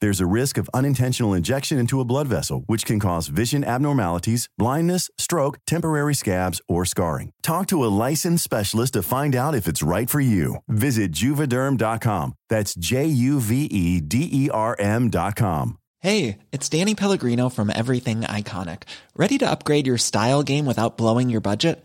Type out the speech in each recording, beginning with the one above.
There's a risk of unintentional injection into a blood vessel, which can cause vision abnormalities, blindness, stroke, temporary scabs, or scarring. Talk to a licensed specialist to find out if it's right for you. Visit juvederm.com. That's J U V E D E R M.com. Hey, it's Danny Pellegrino from Everything Iconic. Ready to upgrade your style game without blowing your budget?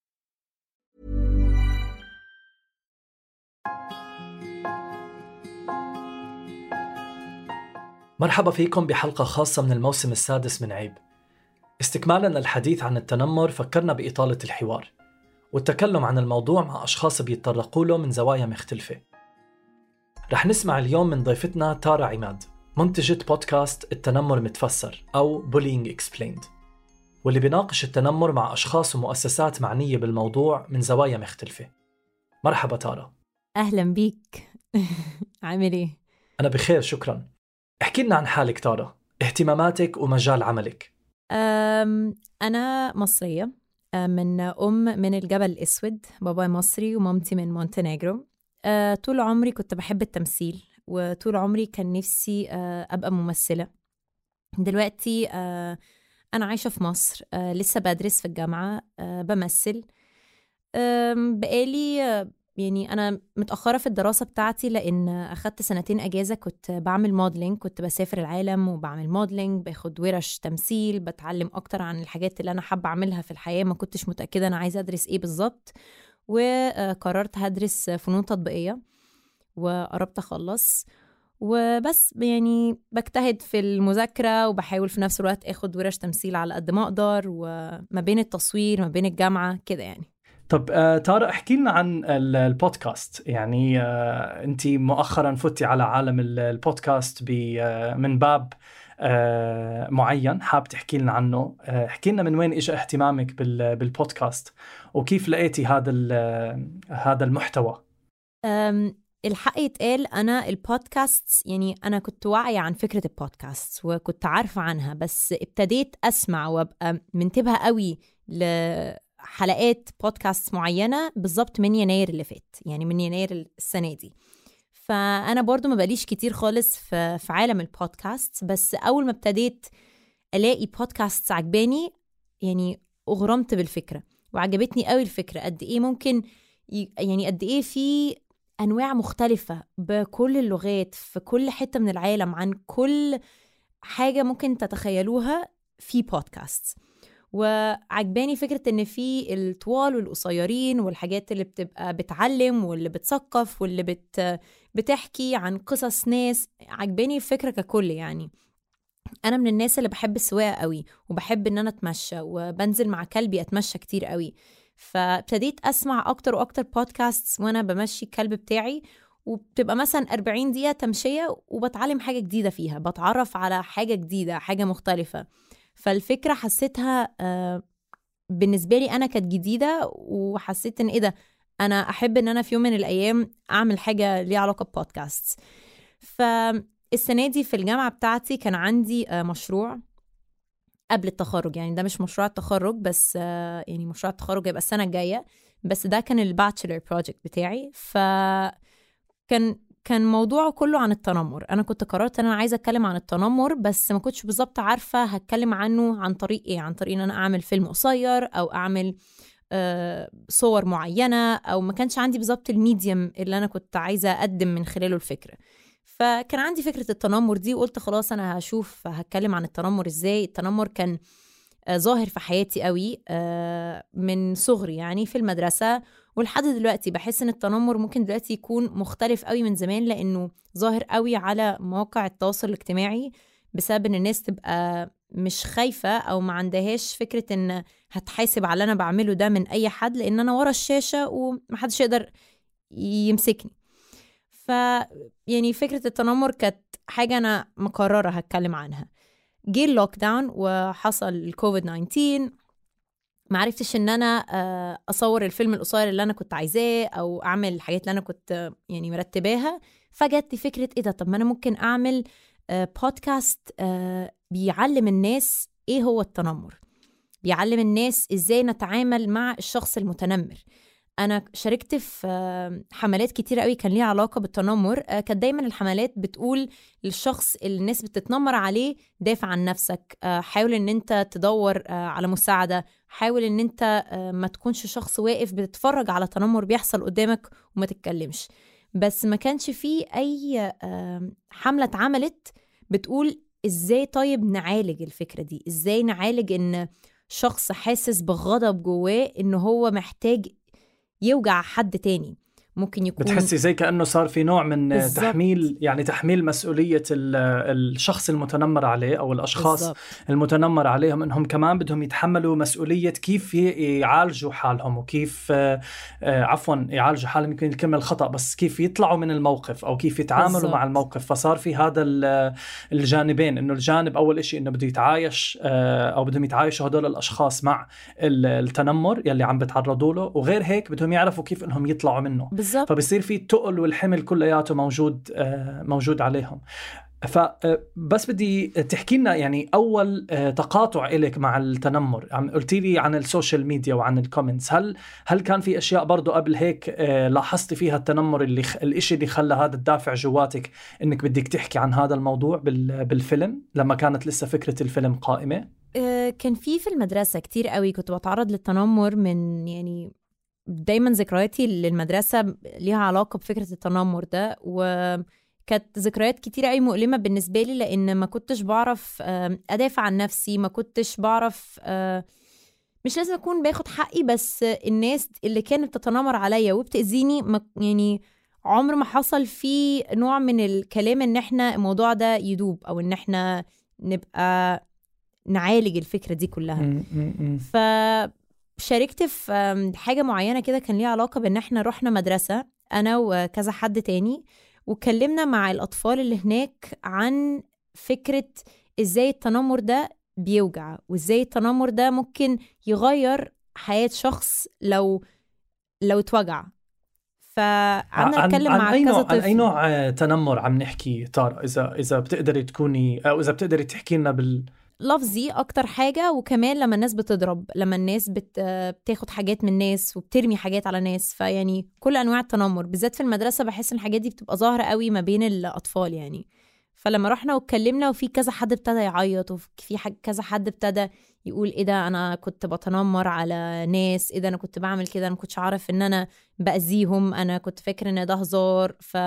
مرحبا فيكم بحلقة خاصة من الموسم السادس من عيب. استكمالا للحديث عن التنمر فكرنا بإطالة الحوار والتكلم عن الموضوع مع أشخاص بيتطرقوا له من زوايا مختلفة. رح نسمع اليوم من ضيفتنا تارا عماد منتجة بودكاست التنمر متفسر أو Bullying Explained واللي بيناقش التنمر مع أشخاص ومؤسسات معنية بالموضوع من زوايا مختلفة. مرحبا تارا. أهلا بيك. عامل إيه؟ أنا بخير شكرا. احكي لنا عن حالك تارا. اهتماماتك ومجال عملك. أنا مصرية. أه، من أم من الجبل الأسود. باباي مصري ومامتي من مونتينيجرو أه، طول عمري كنت بحب التمثيل وطول عمري كان نفسي أه، أبقى ممثلة. دلوقتي أنا عايشة في مصر. لسه بدرس في الجامعة. بمثل. بقالي يعني أنا متأخرة في الدراسة بتاعتي لأن أخدت سنتين أجازة كنت بعمل modeling كنت بسافر العالم وبعمل modeling باخد ورش تمثيل بتعلم أكتر عن الحاجات اللي أنا حابة أعملها في الحياة ما كنتش متأكدة أنا عايزة أدرس إيه بالظبط وقررت هدرس فنون تطبيقية وقربت أخلص وبس يعني بجتهد في المذاكرة وبحاول في نفس الوقت آخد ورش تمثيل على قد ما أقدر وما بين التصوير ما بين الجامعة كده يعني. طب آه تارا احكي لنا عن البودكاست. يعني آه انت مؤخرا فتي على عالم البودكاست آه من باب معين حاب تحكي لنا عنه. احكي لنا من وين اجى اهتمامك بالبودكاست وكيف لقيتي هذا هذا المحتوى؟ الحق يتقال أنا البودكاست يعني أنا كنت واعية عن فكرة البودكاست وكنت عارفة عنها بس ابتديت أسمع وأبقى منتبهة قوي لحلقات بودكاست معينة بالظبط من يناير اللي فات يعني من يناير السنة دي. فأنا برضو ما بقاليش كتير خالص في, في عالم البودكاست بس أول ما ابتديت ألاقي بودكاست عجباني يعني اغرمت بالفكرة وعجبتني قوي الفكرة قد إيه ممكن يعني قد إيه في أنواع مختلفة بكل اللغات في كل حتة من العالم عن كل حاجة ممكن تتخيلوها في بودكاست وعجباني فكرة إن في الطوال والقصيرين والحاجات اللي بتبقى بتعلم واللي بتثقف واللي بت بتحكي عن قصص ناس عجباني الفكرة ككل يعني. أنا من الناس اللي بحب السواقة قوي وبحب إن أنا أتمشى وبنزل مع كلبي أتمشى كتير قوي. فابتديت أسمع أكتر وأكتر بودكاست وأنا بمشي الكلب بتاعي وبتبقى مثلا 40 دقيقة تمشية وبتعلم حاجة جديدة فيها بتعرف على حاجة جديدة حاجة مختلفة. فالفكرة حسيتها آه، بالنسبة لي أنا كانت جديدة وحسيت إن إيه ده أنا أحب إن أنا في يوم من الأيام أعمل حاجة ليها علاقة ببودكاست فالسنة دي في الجامعة بتاعتي كان عندي آه، مشروع قبل التخرج يعني ده مش مشروع التخرج بس يعني مشروع التخرج هيبقى السنة الجاية بس ده كان ال bachelor project بتاعي. ف كان كان موضوعه كله عن التنمر. أنا كنت قررت إن أنا عايزة أتكلم عن التنمر بس ما كنتش بالظبط عارفة هتكلم عنه عن طريق إيه. عن طريق إن أنا أعمل فيلم قصير أو أعمل آه، صور معينة أو ما كانش عندي بالظبط ال medium اللي أنا كنت عايزة أقدم من خلاله الفكرة فكان عندي فكرة التنمر دي وقلت خلاص أنا هشوف هتكلم عن التنمر إزاي. التنمر كان آه، ظاهر في حياتي قوي آه، من صغري يعني في المدرسة. ولحد دلوقتي بحس إن التنمر ممكن دلوقتي يكون مختلف قوي من زمان لأنه ظاهر قوي على مواقع التواصل الاجتماعي بسبب إن الناس تبقى مش خايفة أو ما عندهاش فكرة إن هتحاسب على اللي أنا بعمله ده من أي حد لأن أنا ورا الشاشة ومحدش يقدر يمسكني. ف يعني فكرة التنمر كانت حاجة أنا مقررة هتكلم عنها. جه اللوك داون وحصل الكوفيد 19 ما عرفتش إن أنا آه، أصور الفيلم القصير اللي أنا كنت عايزاه أو أعمل الحاجات اللي أنا كنت يعني مرتباها. فجت فكرة إيه ده؟ طب ما أنا ممكن أعمل بودكاست آه، بيعلم الناس إيه هو التنمر. بيعلم الناس إزاي نتعامل مع الشخص المتنمر. أنا شاركت في حملات كتير قوي كان ليها علاقة بالتنمر. آه، كانت دايما الحملات بتقول للشخص اللي الناس بتتنمر عليه دافع عن نفسك. آه، حاول إن أنت تدور على مساعدة حاول إن أنت ما تكونش شخص واقف بتتفرج على تنمر بيحصل قدامك وما تتكلمش. بس ما كانش فيه أي حملة اتعملت بتقول إزاي طيب نعالج الفكرة دي؟ إزاي نعالج إن شخص حاسس بغضب جواه إن هو محتاج يوجع حد تاني؟ ممكن يكون بتحسي زي كأنه صار في نوع من بالزبط. تحميل يعني تحميل مسؤولية الشخص المتنمر عليه أو الأشخاص بالزبط. المتنمر عليهم إنهم كمان بدهم يتحملوا مسؤولية كيف يعالجوا حالهم وكيف آه، عفوا يعالجوا حالهم يمكن الكلمة الخطأ بس كيف يطلعوا من الموقف أو كيف يتعاملوا بالزبط. مع الموقف فصار في هذا الجانبين إنه الجانب أول شيء إنه بده يتعايش آه، أو بدهم يتعايشوا هدول الأشخاص مع التنمر يلي عم بتعرضوا له وغير هيك بدهم يعرفوا كيف إنهم يطلعوا منه بالزبط. فبصير في التقل والحمل كلياته موجود آه، موجود عليهم. فبس آه، بدي تحكي لنا يعني أول آه، تقاطع إلك مع التنمر. عم قلتي لي عن ال social media وعن ال comments هل هل كان في أشياء برضه قبل هيك لاحظتي فيها التنمر اللي الشيء اللي خلى هذا الدافع جواتك إنك بدك تحكي عن هذا الموضوع بالفيلم لما كانت لسه فكرة الفيلم قائمة؟ كان في في المدرسة كتير قوي كنت بتعرض للتنمر من يعني دايما ذكرياتي للمدرسة ليها علاقة بفكرة التنمر ده وكانت ذكريات كتير قوي مؤلمة بالنسبة لي لأن ما كنتش بعرف أدافع عن نفسي ما كنتش بعرف مش لازم أكون باخد حقي بس الناس اللي كانت تتنمر عليا وبتأذيني يعني عمر ما حصل فيه نوع من الكلام إن إحنا الموضوع ده يدوب أو إن إحنا نبقى نعالج الفكرة دي كلها. ف شاركت في حاجة معينة كده كان ليها علاقة بإن إحنا رحنا مدرسة أنا وكذا حد تاني وكلمنا مع الأطفال اللي هناك عن فكرة إزاي التنمر ده بيوجع وإزاي التنمر ده ممكن يغير حياة شخص لو لو اتوجع. فعنا نتكلم مع أي كذا طفل عن أي نوع تنمر عم نحكي تارا إذا إذا بتقدري تكوني أو إذا بتقدري تحكي لنا بال لفظي أكتر حاجة وكمان لما الناس بتضرب لما الناس بت... بتاخد حاجات من الناس وبترمي حاجات على ناس فيعني كل أنواع التنمر بالذات في المدرسة بحس إن الحاجات دي بتبقى ظاهرة قوي ما بين الأطفال يعني. فلما رحنا واتكلمنا وفي كذا حد ابتدى يعيط وفي كذا حد ابتدى يقول إيه ده أنا كنت بتنمر على ناس إيه ده أنا كنت بعمل كده أنا كنتش عارف إن أنا بأذيهم أنا كنت فاكر إن ده هزار. ف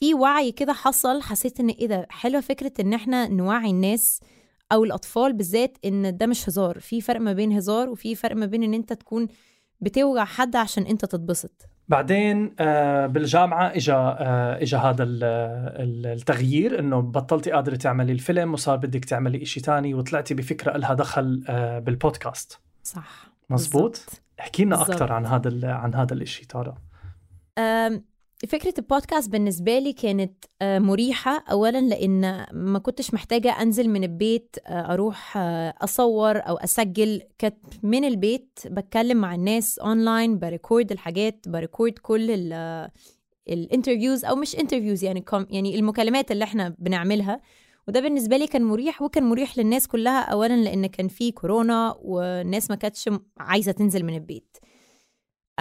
في وعي كده حصل حسيت إن إيه ده حلوة فكرة إن إحنا نوعي الناس أو الأطفال بالذات إن ده مش هزار. في فرق ما بين هزار وفي فرق ما بين إن أنت تكون بتوجع حد عشان أنت تتبسط. بعدين آه، بالجامعة إجا آه، إجا هذا التغيير إنه بطلتي قادرة تعملي الفيلم وصار بدك تعملي إشي تاني وطلعتي بفكرة إلها دخل آه، بالبودكاست. صح. مزبوط؟ احكي لنا أكثر عن هذا عن هذا الإشي تارا فكرة البودكاست بالنسبة لي كانت آه، مريحة. أولا لأن ما كنتش محتاجة أنزل من البيت آه، أروح آه، أصور أو أسجل. كانت من البيت بتكلم مع الناس online ب record الحاجات ب record كل ال interviews أو مش interviews يعني يعني المكالمات اللي إحنا بنعملها. وده بالنسبة لي كان مريح وكان مريح للناس كلها. أولا لأن كان في كورونا والناس ما كانتش عايزة تنزل من البيت.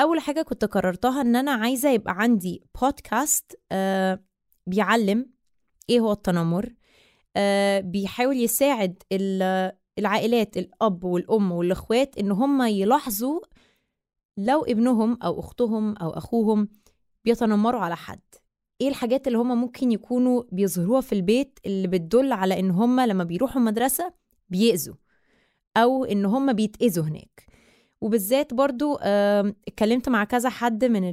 أول حاجة كنت قررتها إن أنا عايزة يبقى عندي بودكاست آه بيعلم إيه هو التنمر آه بيحاول يساعد العائلات الأب والأم والإخوات إن هم يلاحظوا لو ابنهم أو أختهم أو أخوهم بيتنمروا على حد. إيه الحاجات اللي هم ممكن يكونوا بيظهروها في البيت اللي بتدل على إن هم لما بيروحوا المدرسة بيأذوا أو إن هم بيتأذوا هناك؟ وبالذات برضو اتكلمت مع كذا حد من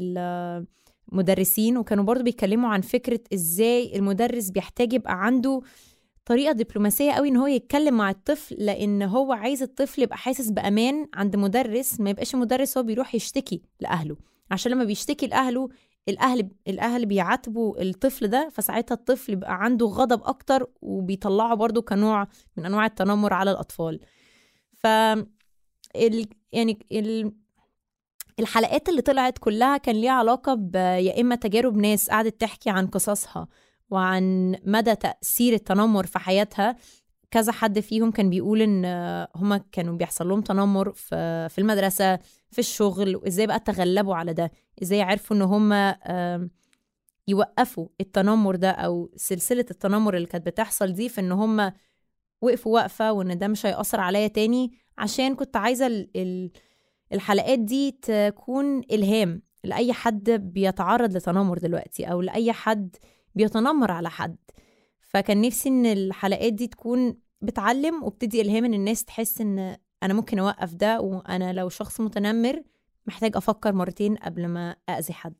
المدرسين وكانوا برضو بيتكلموا عن فكرة إزاي المدرس بيحتاج يبقى عنده طريقة دبلوماسية قوي إن هو يتكلم مع الطفل لأن هو عايز الطفل يبقى حاسس بأمان عند مدرس ما يبقاش مدرس هو بيروح يشتكي لأهله. عشان لما بيشتكي لأهله الأهل الأهل بيعاتبوا الطفل ده فساعتها الطفل بيبقى عنده غضب أكتر وبيطلعه برضو كنوع من أنواع التنمر على الأطفال. ف ال... يعني ال... الحلقات اللي طلعت كلها كان ليها علاقة. يا إما تجارب ناس قعدت تحكي عن قصصها وعن مدى تأثير التنمر في حياتها كذا حد فيهم كان بيقول إن هما كانوا بيحصل لهم تنمر في في المدرسة في الشغل وإزاي بقى تغلبوا على ده إزاي عرفوا إن هما يوقفوا التنمر ده أو سلسلة التنمر اللي كانت بتحصل دي في إن هما وقفوا وقفة وإن ده مش هيأثر عليا تاني عشان كنت عايزة الحلقات دي تكون إلهام لأي حد بيتعرض لتنمر دلوقتي أو لأي حد بيتنمر على حد. فكان نفسي إن الحلقات دي تكون بتعلم وبتدي إلهام إن الناس تحس إن أنا ممكن أوقف ده وأنا لو شخص متنمر محتاج أفكر مرتين قبل ما اذي حد.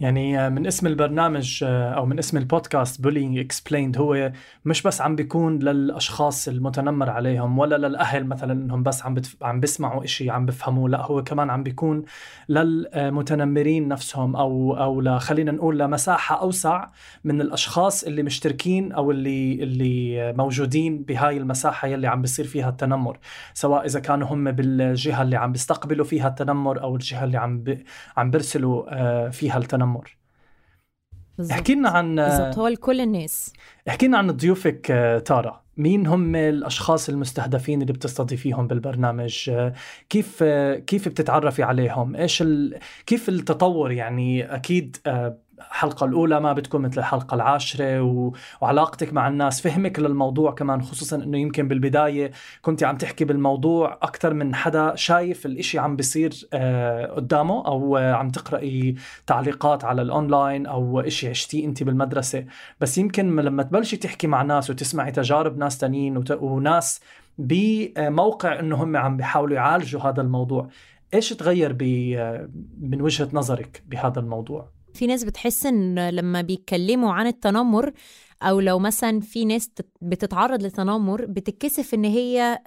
يعني من اسم البرنامج أو من اسم البودكاست Bullying Explained هو مش بس عم بيكون للأشخاص المتنمر عليهم ولا للأهل مثلا إنهم بس عم بتف... عم بيسمعوا شيء عم بفهموه لا هو كمان عم بيكون للمتنمرين نفسهم أو أو خلينا نقول لمساحة أوسع من الأشخاص اللي مشتركين أو اللي اللي موجودين بهاي المساحة يلي عم بيصير فيها التنمر. سواء إذا كانوا هم بالجهة اللي عم بيستقبلوا فيها التنمر أو الجهة اللي عم ب... عم بيرسلوا فيها التنمر. التنمر احكي لنا عن بالضبط هو لكل الناس. احكي لنا عن ضيوفك تارا. مين هم الأشخاص المستهدفين اللي بتستضيفيهم بالبرنامج؟ كيف كيف بتتعرفي عليهم؟ إيش ال... كيف التطور؟ يعني أكيد الحلقة الأولى ما بتكون مثل الحلقة العاشرة و... وعلاقتك مع الناس فهمك للموضوع كمان خصوصا أنه يمكن بالبداية كنت عم تحكي بالموضوع أكثر من حدا شايف الإشي عم بيصير آه قدامه أو آه عم تقرأي تعليقات على الأونلاين أو إشي عشتيه أنت بالمدرسة بس يمكن لما تبلشي تحكي مع ناس وتسمعي تجارب ناس تانيين وت... وناس بموقع أنه هم عم بيحاولوا يعالجوا هذا الموضوع إيش تغير ب... من وجهة نظرك بهذا الموضوع؟ في ناس بتحس إن لما بيتكلموا عن التنمر أو لو مثلا في ناس بتتعرض لتنمر بتتكسف إن هي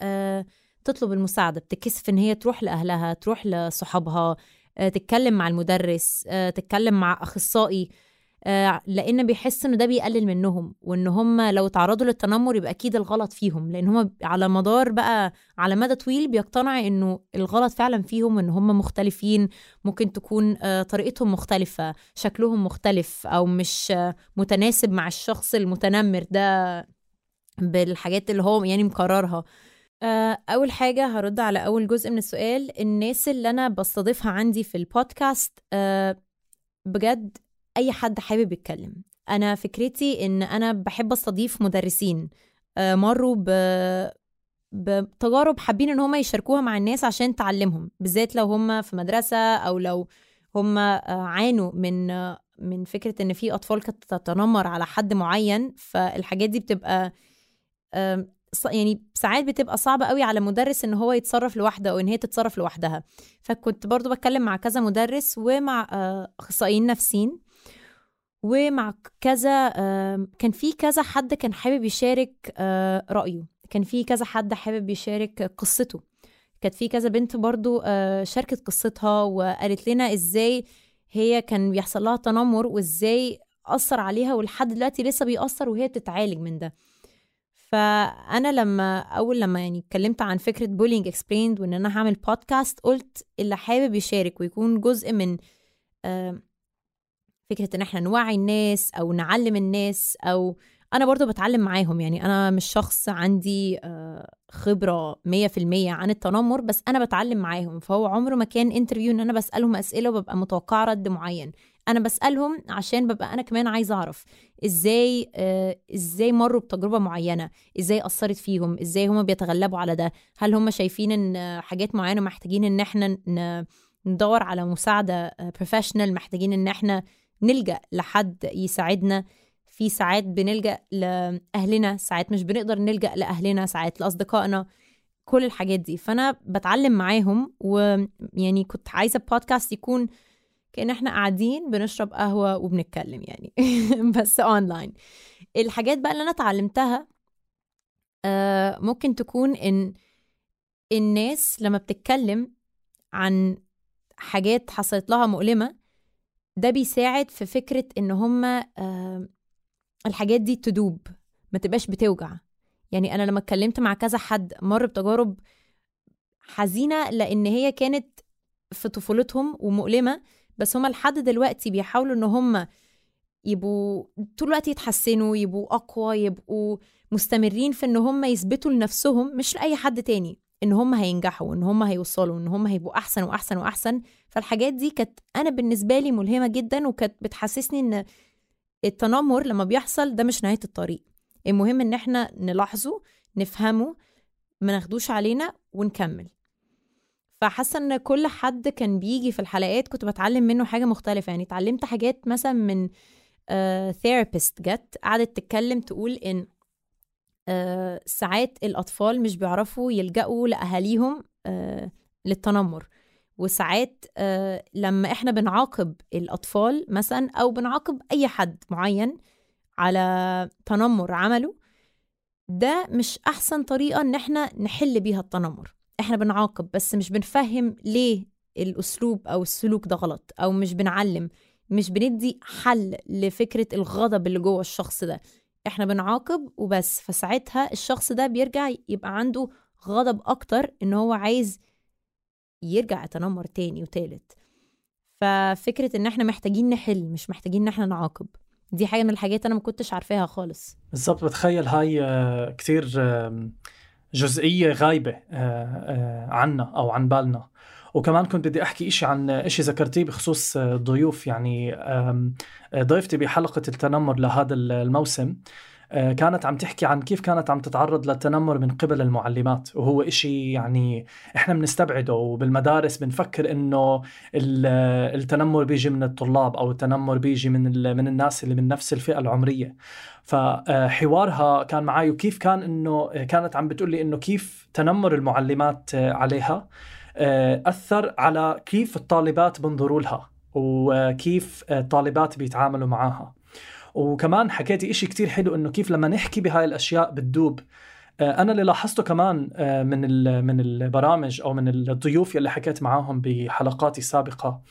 تطلب المساعدة بتتكسف إن هي تروح لأهلها تروح لصحابها تتكلم مع المدرس تتكلم مع أخصائي. لأن بيحس إن ده بيقلل منهم وإن هم لو تعرضوا للتنمر يبقى أكيد الغلط فيهم لأن هم على مدار بقى على مدى طويل بيقتنع إنه الغلط فعلا فيهم ان هم مختلفين ممكن تكون طريقتهم مختلفة شكلهم مختلف أو مش متناسب مع الشخص المتنمر ده بالحاجات اللي هو يعني مقررها أول حاجة هرد على أول جزء من السؤال الناس اللي أنا بستضيفها عندي في البودكاست بجد أي حد حابب يتكلم. أنا فكرتي إن أنا بحب أستضيف مدرسين مروا ب بتجارب حابين إن هم يشاركوها مع الناس عشان تعلمهم بالذات لو هم في مدرسة أو لو هم عانوا من من فكرة إن في أطفال كانت تتنمر على حد معين. فالحاجات دي بتبقى يعني ساعات بتبقى صعبة قوي على مدرس إن هو يتصرف لوحده أو إن هي تتصرف لوحدها. فكنت برضو بتكلم مع كذا مدرس ومع أخصائيين نفسيين. ومع كذا كان في كذا حد كان حابب يشارك رأيه. كان في كذا حد حابب يشارك قصته. كانت في كذا بنت برضو شاركت قصتها وقالت لنا إزاي هي كان بيحصل لها تنمر وإزاي أثر عليها ولحد دلوقتي لسه بيأثر وهي بتتعالج من ده. فأنا لما أول لما يعني اتكلمت عن فكرة Bullying Explained وإن أنا هعمل بودكاست قلت اللي حابب يشارك ويكون جزء من فكرة إن إحنا نوعي الناس أو نعلم الناس أو أنا برضو بتعلم معاهم يعني أنا مش شخص عندي آه، خبرة 100% عن التنمر بس أنا بتعلم معاهم فهو عمره ما كان interview إن أنا بسألهم أسئلة وببقى متوقعة رد معين. أنا بسألهم عشان ببقى أنا كمان عايزة أعرف إزاي آه إزاي مروا بتجربة معينة إزاي أثرت فيهم إزاي هم بيتغلبوا على ده هل هم شايفين إن حاجات معينة محتاجين إن إحنا ندور على مساعدة بروفيشنال آه، محتاجين إن إحنا نلجأ لحد يساعدنا. في ساعات بنلجأ لأهلنا ساعات مش بنقدر نلجأ لأهلنا ساعات لأصدقائنا كل الحاجات دي. فأنا بتعلم معاهم ويعني كنت عايزة بودكاست يكون كأن إحنا قاعدين بنشرب قهوة وبنتكلم يعني. بس اونلاين الحاجات بقى اللي أنا اتعلمتها آه ممكن تكون إن الناس لما بتتكلم عن حاجات حصلت لها مؤلمة ده بيساعد في فكرة إن هم آه الحاجات دي تدوب ما تبقاش بتوجع. يعني أنا لما اتكلمت مع كذا حد مر بتجارب حزينة لأن هي كانت في طفولتهم ومؤلمة بس هما لحد دلوقتي بيحاولوا إن هما يبقوا طول الوقت يتحسنوا يبقوا أقوى يبقوا مستمرين في إن هما يثبتوا لنفسهم مش لأي حد تاني إن هم هينجحوا إن هم هيوصلوا إن هم هيبقوا أحسن وأحسن وأحسن. فالحاجات دي كانت أنا بالنسبة لي ملهمة جدا وكانت بتحسسني إن التنمر لما بيحصل ده مش نهاية الطريق. المهم إن إحنا نلاحظه نفهمه ما ناخدوش علينا ونكمل. فحاسة إن كل حد كان بيجي في الحلقات كنت بتعلم منه حاجة مختلفة. يعني اتعلمت حاجات مثلا من ثيرابيست uh, جت قعدت تتكلم تقول إن uh, ساعات الأطفال مش بيعرفوا يلجأوا لأهاليهم uh, للتنمر. وساعات uh, لما إحنا بنعاقب الأطفال مثلا أو بنعاقب أي حد معين على تنمر عمله ده مش أحسن طريقة إن إحنا نحل بيها التنمر. إحنا بنعاقب بس مش بنفهم ليه الأسلوب أو السلوك ده غلط أو مش بنعلم مش بندي حل لفكرة الغضب اللي جوه الشخص ده. إحنا بنعاقب وبس فساعتها الشخص ده بيرجع يبقى عنده غضب أكتر إن هو عايز يرجع يتنمر تاني وتالت. ففكرة إن إحنا محتاجين نحل مش محتاجين إن إحنا نعاقب. دي حاجة من الحاجات أنا ما كنتش عارفاها خالص. بالظبط بتخيل هاي آه، كتير جزئية غايبة آه، آه، عنا أو عن بالنا. وكمان كنت بدي أحكي إشي عن إشي ذكرتيه بخصوص الضيوف يعني ضيفتي بحلقة التنمر لهذا الموسم. كانت عم تحكي عن كيف كانت عم تتعرض للتنمر من قبل المعلمات. وهو إشي يعني إحنا بنستبعده وبالمدارس بنفكر إنه التنمر بيجي من الطلاب أو التنمر بيجي من من الناس اللي من نفس الفئة العمرية. فحوارها كان معي وكيف كان إنه كانت عم بتقول لي إنه كيف تنمر المعلمات عليها آه، أثر على كيف الطالبات بنظروا لها وكيف الطالبات بيتعاملوا معها وكمان حكيتي إشي كتير حلو إنه كيف لما نحكي بهاي الأشياء بتدوب. آه، أنا اللي لاحظته كمان آه، من من البرامج أو من الضيوف يلي حكيت معاهم بحلقاتي السابقة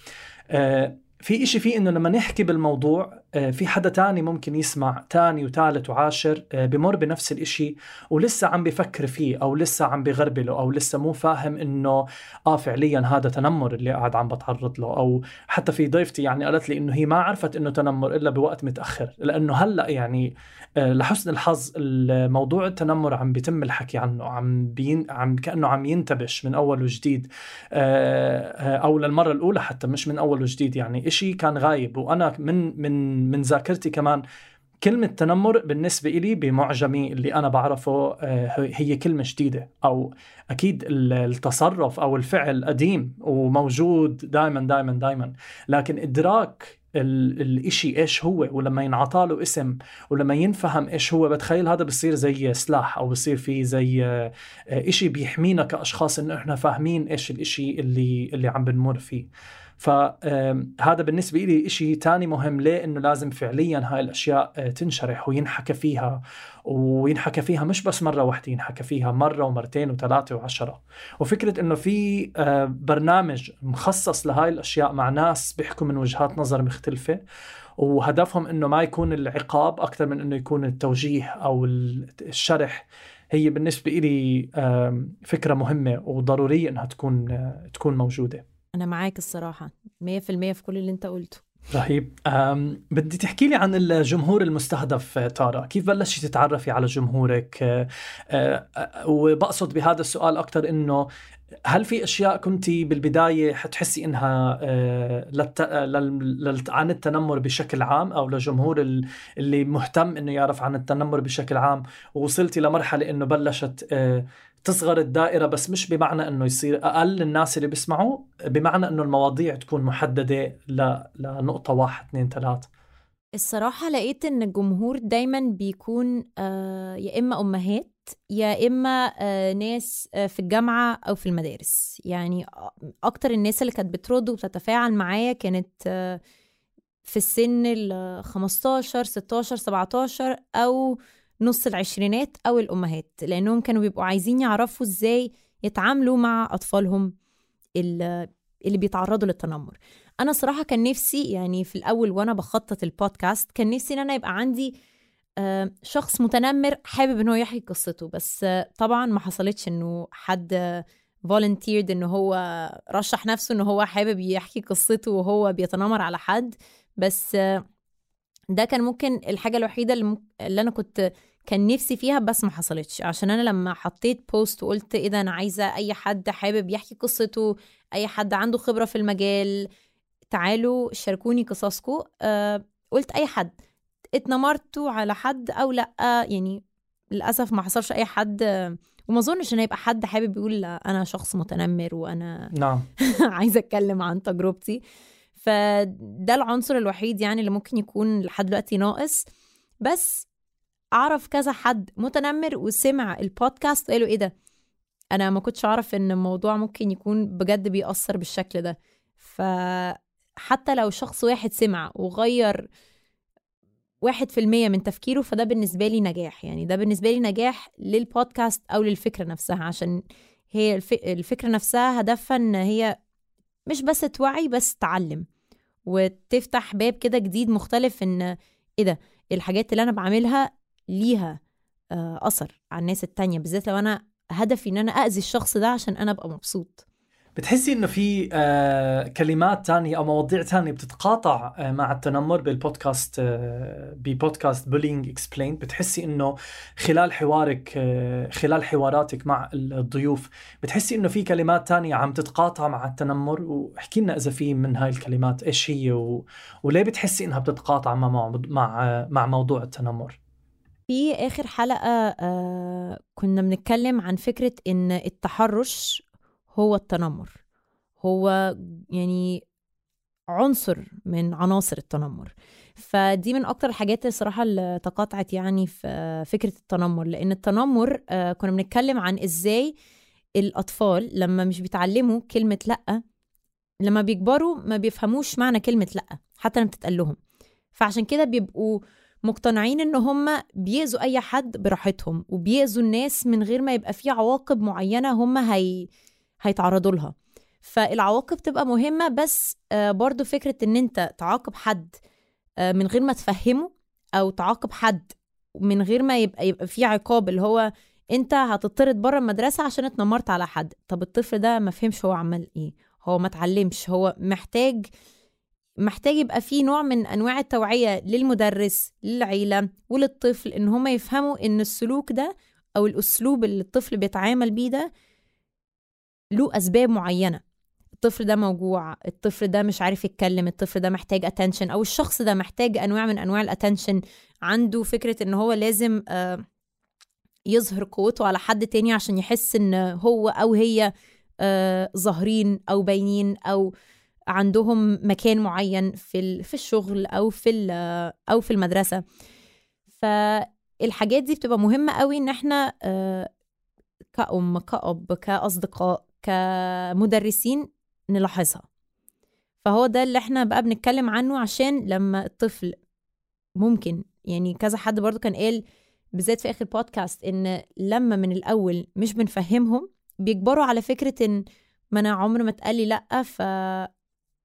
آه، في إشي فيه إنه لما نحكي بالموضوع في حدا تاني ممكن يسمع تاني وثالث وعاشر آه، بمر بنفس الإشي ولسه عم بفكر فيه أو لسه عم بغربله أو لسه مو فاهم إنه آه فعليا هذا تنمر اللي قاعد عم بتعرض له أو حتى في ضيفتي يعني قالت لي إنه هي ما عرفت إنه تنمر إلا بوقت متأخر لأنه هلأ يعني آه، لحسن الحظ الموضوع التنمر عم بيتم الحكي عنه عم بين عم كأنه عم ينتبش من أول وجديد أو للمرة الأولى حتى مش من أول وجديد يعني إشي كان غايب وأنا من من من ذاكرتي كمان كلمة تنمر بالنسبة إلي بمعجمي اللي أنا بعرفه آه، هي كلمة جديدة أو أكيد التصرف أو الفعل قديم وموجود دائما دائما دائما لكن إدراك الإشي إيش هو ولما ينعطى له اسم ولما ينفهم إيش هو بتخيل هذا بصير زي سلاح أو بصير فيه زي آه، إشي بيحمينا كأشخاص إنه إحنا فاهمين إيش الإشي اللي اللي عم بنمر فيه. فهذا بالنسبة لي إشي تاني مهم. ليه؟ إنه لازم فعليا هاي الأشياء آه، تنشرح وينحكى فيها. وينحكى فيها مش بس مرة واحدة ينحكى فيها مرة ومرتين وثلاثة وعشرة. وفكرة إنه في آه، برنامج مخصص لهاي الأشياء مع ناس بيحكوا من وجهات نظر مختلفة. وهدفهم إنه ما يكون العقاب أكثر من إنه يكون التوجيه أو الشرح. هي بالنسبة لي فكرة مهمة وضرورية إنها تكون آه، تكون موجودة. أنا معاك الصراحة 100% في كل اللي أنت قلته. رهيب. بدي تحكي لي عن الجمهور المستهدف تارا. كيف بلشتي تتعرفي على جمهورك؟ أه أه وبقصد بهذا السؤال أكثر إنه هل في أشياء كنت بالبداية حتحسي إنها آه،. عن التنمر بشكل عام أو لجمهور اللي مهتم إنه يعرف عن التنمر بشكل عام ووصلتي لمرحلة إنه بلشت آه، تصغر الدائرة بس مش بمعنى إنه يصير أقل الناس اللي بيسمعوا بمعنى إنه المواضيع تكون محددة ل... لنقطة واحد اثنين ثلاث الصراحة لقيت إن الجمهور دايما بيكون آه يا إما أمهات يا إما آه ناس آه في الجامعة أو في المدارس. يعني أكتر الناس اللي كانت بترد وبتتفاعل معايا كانت في السن ال 15 16 17 أو نص العشرينات أو الأمهات لأنهم كانوا بيبقوا عايزين يعرفوا إزاي يتعاملوا مع أطفالهم اللي بيتعرضوا للتنمر. أنا صراحة كان نفسي يعني في الأول وأنا بخطط البودكاست كان نفسي إن أنا يبقى عندي شخص متنمر حابب انه يحكي قصته بس طبعا ما حصلتش إنه حد volunteered إنه هو رشح نفسه إنه هو حابب يحكي قصته وهو بيتنمر على حد بس ده كان ممكن الحاجة الوحيدة اللي, أنا كنت كان نفسي فيها بس ما حصلتش. عشان أنا لما حطيت post وقلت إيه ده أنا عايزة أي حد حابب يحكي قصته أي حد عنده خبرة في المجال تعالوا شاركوني قصصكم. أه قلت أي حد. اتنمرتوا على حد أو لأ؟ يعني للأسف ما حصلش أي حد وما أظنش إن هيبقى حد حابب يقول لأ أنا شخص متنمر وأنا نعم. عايزة أتكلم عن تجربتي. فده العنصر الوحيد يعني اللي ممكن يكون لحد دلوقتي ناقص. بس أعرف كذا حد متنمر وسمع البودكاست وقالوا إيه ده؟ أنا ما كنتش أعرف إن الموضوع ممكن يكون بجد بيأثر بالشكل ده. ف حتى لو شخص واحد سمع وغير واحد في المية من تفكيره فده بالنسبة لي نجاح. يعني ده بالنسبة لي نجاح للبودكاست أو للفكرة نفسها عشان هي الفكرة نفسها هدفها إن هي مش بس توعي بس تعلم وتفتح باب كده جديد مختلف إن إيه ده؟ الحاجات اللي أنا بعملها ليها آه، أثر على الناس التانية بالذات لو أنا هدفي إن أنا أذي الشخص ده عشان أنا أبقى مبسوط. بتحسي إنه في آه كلمات تانية أو مواضيع تانية بتتقاطع آه مع التنمر بالبودكاست ببودكاست Bullying Explained بتحسي إنه خلال حوارك خلال حواراتك مع الضيوف بتحسي إنه في كلمات تانية عم تتقاطع مع التنمر؟ واحكي لنا إذا في من هاي الكلمات إيش هي و... وليه بتحسي إنها بتتقاطع مع مع مع موضوع التنمر؟ في آخر حلقة آه كنا بنتكلم عن فكرة إن التحرش هو التنمر. هو يعني عنصر من عناصر التنمر. فدي من أكتر الحاجات الصراحه اللي تقاطعت يعني في فكرة التنمر. لأن التنمر آه، كنا بنتكلم عن إزاي الأطفال لما مش بيتعلموا كلمة لأ لما بيكبروا ما بيفهموش معنى كلمة لأ حتى لما بتتقال لهم. فعشان كده بيبقوا مقتنعين إن هم بيأذوا أي حد براحتهم وبيأذوا الناس من غير ما يبقى في عواقب معينة هم هي هيتعرضوا لها. فالعواقب تبقى مهمة بس آه، برضو فكرة إن أنت تعاقب حد آه، من غير ما تفهمه أو تعاقب حد من غير ما يبقى يبقى في عقاب اللي هو أنت هتطرد بره المدرسة عشان اتنمرت على حد. طب الطفل ده ما فهمش هو عمل إيه هو ما اتعلمش هو محتاج محتاج يبقى في نوع من أنواع التوعية للمدرس للعيلة وللطفل إن هم يفهموا إن السلوك ده أو الأسلوب اللي الطفل بيتعامل بيه ده له أسباب معينة. الطفل ده موجوع الطفل ده مش عارف يتكلم الطفل ده محتاج attention أو الشخص ده محتاج أنواع من أنواع ال attention عنده فكرة إن هو لازم آه، يظهر قوته على حد تاني عشان يحس إن هو أو هي آه، ظاهرين أو باينين أو عندهم مكان معين في في الشغل أو في أو في المدرسة. فالحاجات دي بتبقى مهمة قوي إن إحنا آه، كأم كأب كأصدقاء كمدرسين نلاحظها. فهو ده اللي إحنا بقى بنتكلم عنه عشان لما الطفل ممكن يعني كذا حد برضو كان قال بالذات في آخر بودكاست إن لما من الأول مش بنفهمهم بيكبروا على فكرة إن ما أنا عمر ما اتقال لي لأ ف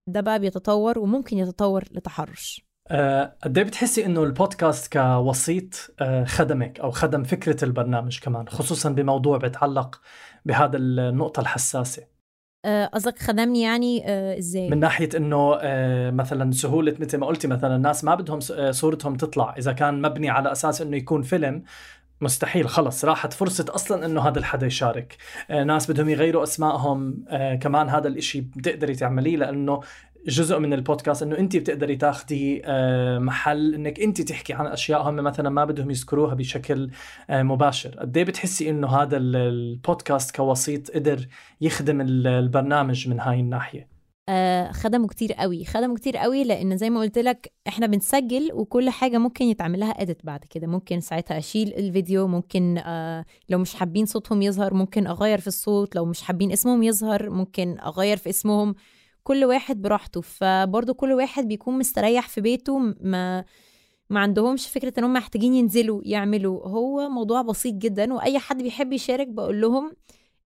ده بقى بيتطور وممكن يتطور لتحرش. أه، قد إيه بتحسي إنه البودكاست كوسيط أه، خدمك أو خدم فكرة البرنامج كمان خصوصا بموضوع بيتعلق بهذا النقطة الحساسة؟ آه، قصدك خدمني يعني آه، إزاي؟ من ناحية إنه آه، مثلا سهولة مثل ما قلتي مثلا الناس ما بدهم آه، صورتهم تطلع إذا كان مبني على أساس إنه يكون فيلم مستحيل خلص راحت فرصة أصلا أنه هذا الحدا يشارك. آه، ناس بدهم يغيروا أسمائهم. آه، كمان هذا الإشي بتقدري تعمليه لأنه جزء من البودكاست إنه انت بتقدري تاخدي آه، محل إنك انت تحكي عن اشياء هم مثلا ما بدهم يذكروها بشكل مباشر. قد إيه بتحسي إنه هذا ال- البودكاست كوسيط قدر يخدم ال- البرنامج من هاي الناحية؟ آه، خدموا كتير قوي. خدموا كتير قوي لأن زي ما قلت لك إحنا بنسجل وكل حاجة ممكن يتعمل لها اديت بعد كده. ممكن ساعتها أشيل الفيديو ممكن آه لو مش حابين صوتهم يظهر ممكن أغير في الصوت لو مش حابين اسمهم يظهر ممكن أغير في اسمهم. كل واحد براحته. فبرضه كل واحد بيكون مستريح في بيته ما ما عندهمش فكرة إن هم محتاجين ينزلوا يعملوا. هو موضوع بسيط جدا وأي حد بيحب يشارك بقول لهم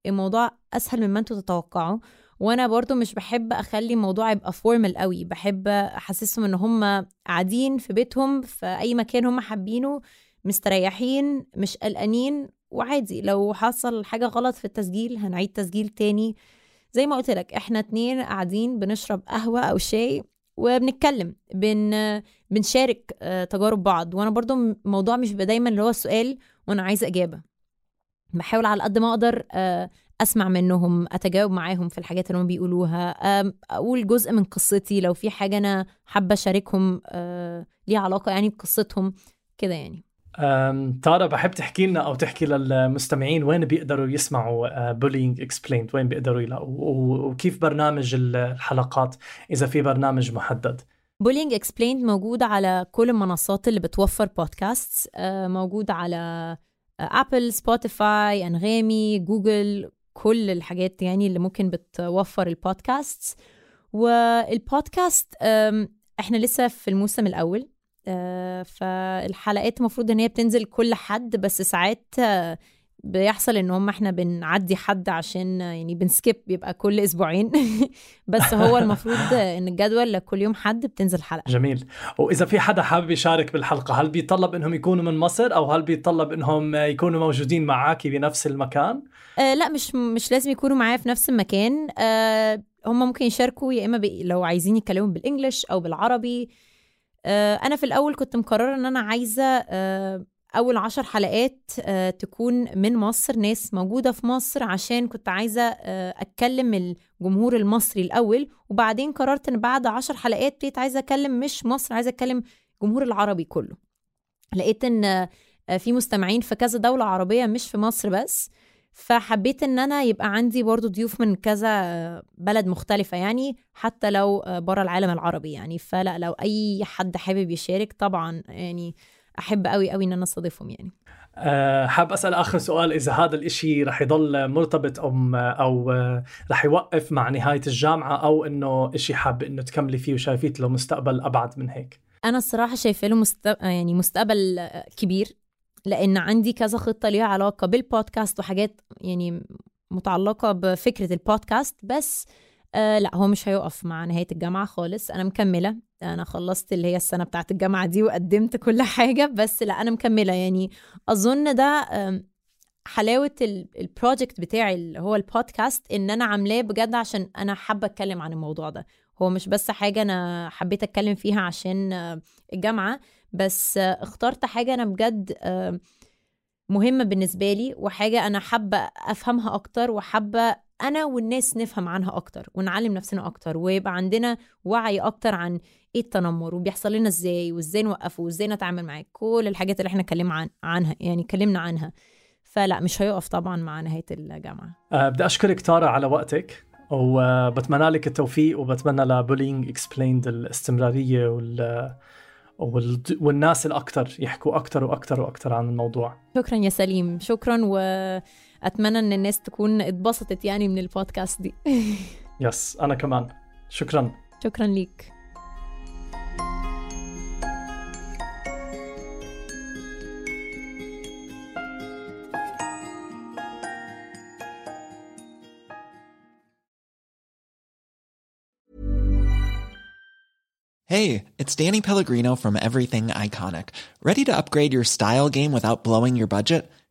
الموضوع أسهل مما أنتوا تتوقعوا. وأنا برضو مش بحب اخلي الموضوع يبقى فورمال قوي. بحب احسسهم ان هم قاعدين في بيتهم في اي مكان هم حابينه مستريحين مش قلقانين وعادي. لو حصل حاجة غلط في التسجيل هنعيد تسجيل تاني. زي ما قلت لك إحنا اتنين قاعدين بنشرب قهوة أو شاي وبنتكلم بن بنشارك آه، تجارب بعض. وأنا برضو الموضوع مش دايما اللي هو السؤال وأنا عايزة إجابة. بحاول على قد ما أقدر آه، أسمع منهم أتجاوب معاهم في الحاجات اللي هم بيقولوها. أقول جزء من قصتي لو في حاجة أنا حابة أشاركهم آه، ليها علاقة يعني بقصتهم كده يعني. تارا بحب تحكي لنا أو تحكي للمستمعين وين بيقدروا يسمعوا Bullying Explained وين بيقدروا يلاقوا وكيف برنامج الحلقات إذا في برنامج محدد. Bullying Explained موجود على كل المنصات اللي بتوفر بودكاست آه، موجود على Apple Spotify Anghami Google كل الحاجات يعني اللي ممكن بتوفر البودكاست والبودكاست إحنا لسه في الموسم الأول آه، فالحلقات المفروض إن هي بتنزل كل حد بس ساعات آه، بيحصل إن هم إحنا بنعدي حد عشان يعني بن skip بيبقى كل أسبوعين. بس هو المفروض إن الجدول لكل يوم حد بتنزل حلقة. جميل. وإذا في حدا حابب يشارك بالحلقة هل بيطلب إنهم يكونوا من مصر؟ أو هل بيطلب إنهم يكونوا موجودين معاكي بنفس المكان؟ آه لا مش مش لازم يكونوا معايا في نفس المكان. آه هم ممكن يشاركوا يا إما لو عايزين يتكلموا بالإنجلش أو بالعربي. آه أنا في الأول كنت مقررة إن أنا عايزة آه أول عشر حلقات آه تكون من مصر ناس موجودة في مصر عشان كنت عايزة آه أتكلم الجمهور المصري الأول وبعدين قررت إن بعد عشر حلقات بقيت عايزة أتكلم مش مصر عايزة أتكلم الجمهور العربي كله. لقيت إن آه في مستمعين في كذا دولة عربية مش في مصر بس فحبيت إن أنا يبقى عندي برضو ضيوف من كذا بلد مختلفة يعني حتى لو بره العالم العربي يعني. فلا لو أي حد حابب يشارك طبعا يعني أحب قوي قوي إن أنا أستضيفهم يعني. أه حاب أسأل آخر سؤال إذا هذا الإشي رح يضل مرتبط أو أو آه، رح يوقف مع نهاية الجامعة أو إنه إشي حاب إنه تكملي فيه وشايفيه له مستقبل أبعد من هيك؟ أنا الصراحة شايفة له مست... يعني مستقبل كبير لأن عندي كذا خطة ليها علاقة بالبودكاست وحاجات يعني متعلقة بفكرة البودكاست بس آه لا هو مش هيقف مع نهاية الجامعة خالص. أنا مكملة. أنا خلصت اللي هي السنة بتاعت الجامعة دي وقدمت كل حاجة بس لا أنا مكملة. يعني أظن ده ال- البروجكت بتاعي اللي هو البودكاست إن أنا عاملاه بجد عشان أنا حابة أتكلم عن الموضوع ده. هو مش بس حاجة أنا حبيت أتكلم فيها عشان الجامعة بس آه، اخترت حاجة أنا بجد مهمة بالنسبة لي وحاجة أنا حابة أفهمها أكتر وحابة أنا والناس نفهم عنها أكتر ونعلم نفسنا أكتر ويبقى عندنا وعي أكتر عن إيه التنمر وبيحصل لنا إزاي وإزاي نوقفه وإزاي نتعامل معاه كل الحاجات اللي إحنا اتكلمنا عن عنها يعني اتكلمنا عنها. فلا مش هيقف طبعا مع نهاية الجامعة. أه بدي أشكرك تارا على وقتك وبتمنى لك التوفيق وبتمنى ل Bullying Explained الاستمرارية وال وال- والناس الاكثر يحكوا أكثر وأكثر وأكثر عن الموضوع. شكرا يا سليم. شكرا وأتمنى إن الناس تكون اتبسطت يعني من البودكاست دي يس انا كمان شكرا شكرا ليك Hey, it's Danny Pellegrino from Everything Iconic. Ready to upgrade your style game without blowing your budget?